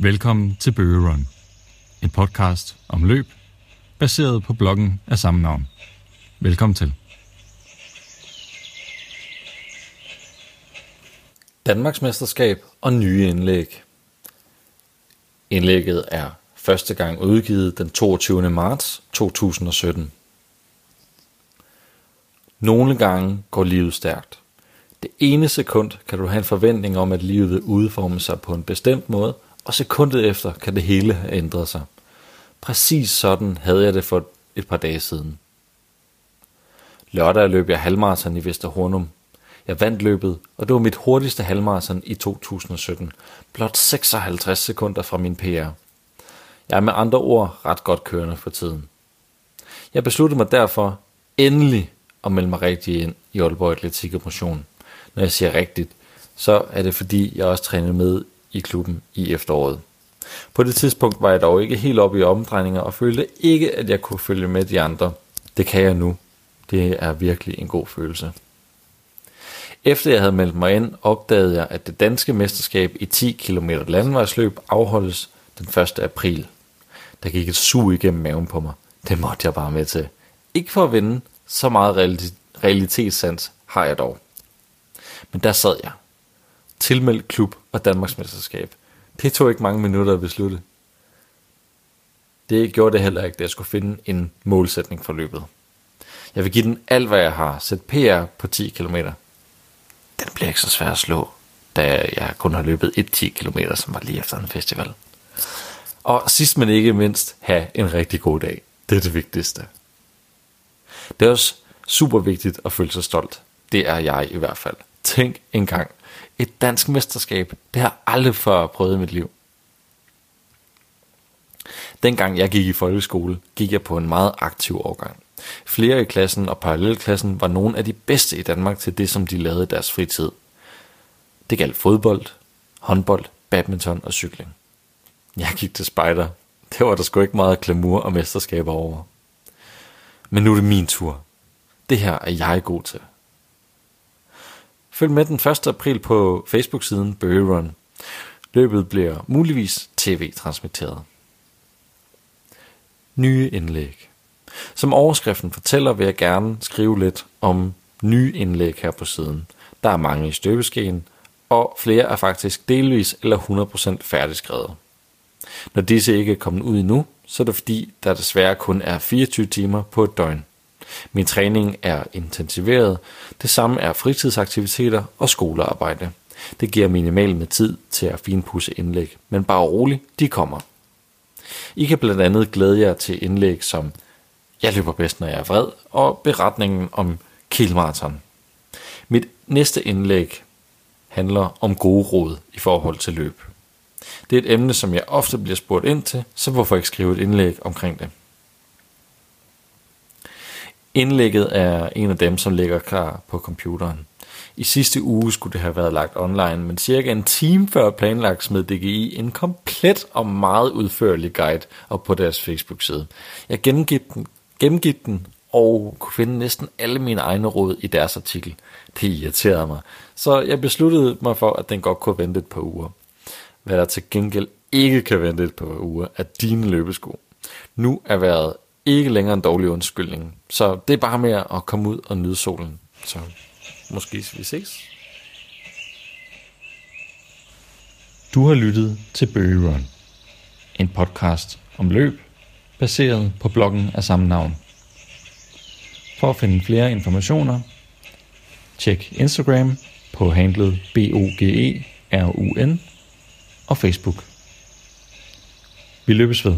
Velkommen til Bøgerun, en podcast om løb, baseret på bloggen af samme navn. Velkommen til. Danmarksmesterskab og nye indlæg. Indlægget er første gang udgivet den 22. marts 2017. Nogle gange går livet stærkt. Det ene sekund kan du have en forventning om, at livet vil udforme sig på en bestemt måde, og sekundet efter kan det hele have ændret sig. Præcis sådan havde jeg det for et par dage siden. Lørdag løb jeg halvmarathon i Vesterhornum. Jeg vandt løbet, og det var mit hurtigste halvmarathon i 2017. Blot 56 sekunder fra min PR. Jeg er med andre ord ret godt kørende for tiden. Jeg besluttede mig derfor endelig at melde mig rigtig ind i Aalborg Atletik og Motion. Når jeg siger rigtigt, så er det fordi, jeg også træner med i klubben i efteråret. På det tidspunkt var jeg dog ikke helt oppe i omdrejninger og følte ikke, at jeg kunne følge med de andre. Det kan jeg nu. Det er virkelig en god følelse. Efter jeg havde meldt mig ind, opdagede jeg, at det danske mesterskab i 10 km landevejsløb afholdes den 1. april. Der gik et sug igennem maven på mig. Det måtte jeg bare med til. Ikke for at vinde, så meget realitetssans har jeg dog. Men der sad jeg. Tilmeldt klub og Danmarksmesterskab. Det tog ikke mange minutter at beslutte. Det gjorde det heller ikke, da jeg skulle finde en målsætning for løbet. Jeg vil give den alt, hvad jeg har. Sæt PR på 10 km. Den bliver ikke så svær at slå, da jeg kun har løbet 1 10 km, som var lige efter en festival. Og sidst men ikke mindst, have en rigtig god dag. Det er det vigtigste. Det er også super vigtigt at føle sig stolt. Det er jeg i hvert fald. Tænk engang. Et dansk mesterskab, det har jeg aldrig før prøvet i mit liv. Dengang jeg gik i folkeskole, gik jeg på en meget aktiv årgang. Flere i klassen og parallelklassen var nogle af de bedste i Danmark til det, som de lavede i deres fritid. Det galt fodbold, håndbold, badminton og cykling. Jeg gik til spejder. Det var der sgu ikke meget glamour og mesterskaber over. Men nu er det min tur. Det her er jeg god til. Følg med den 1. april på Facebook-siden Bury Run. Løbet bliver muligvis tv-transmitteret. Nye indlæg. Som overskriften fortæller, vil jeg gerne skrive lidt om nye indlæg her på siden. Der er mange i støbeskeen, og flere er faktisk delvis eller 100% færdigskrevet. Når disse ikke er kommet ud endnu, så er det fordi, der desværre kun er 24 timer på et døgn. Min træning er intensiveret, det samme er fritidsaktiviteter og skolearbejde. Det giver minimalt med tid til at finpudse indlæg, men bare rolig, de kommer. I kan blandt andet glæde jer til indlæg som Jeg løber bedst, når jeg er vred, og beretningen om Kilmarathon. Mit næste indlæg handler om gode råd i forhold til løb. Det er et emne, som jeg ofte bliver spurgt ind til, så hvorfor ikke skrive et indlæg omkring det? Indlægget er en af dem, som ligger klar på computeren. I sidste uge skulle det have været lagt online, men cirka en time før planlagt smed DGI en komplet og meget udførlig guide op på deres Facebook-side. Jeg gennemgik den, gennemgik den og kunne finde næsten alle mine egne råd i deres artikel. Det irriterede mig, så jeg besluttede mig for, at den godt kunne vente et par uger. Hvad der til gengæld ikke kan vente et par uger, er dine løbesko. Nu er vejret ikke længere en dårlig undskyldning. Så det er bare med at komme ud og nyde solen. Så måske vi ses. Du har lyttet til Bøge Run. En podcast om løb, baseret på bloggen af samme navn. For at finde flere informationer, tjek Instagram på handlet BOGERUN og Facebook. Vi løbes ved.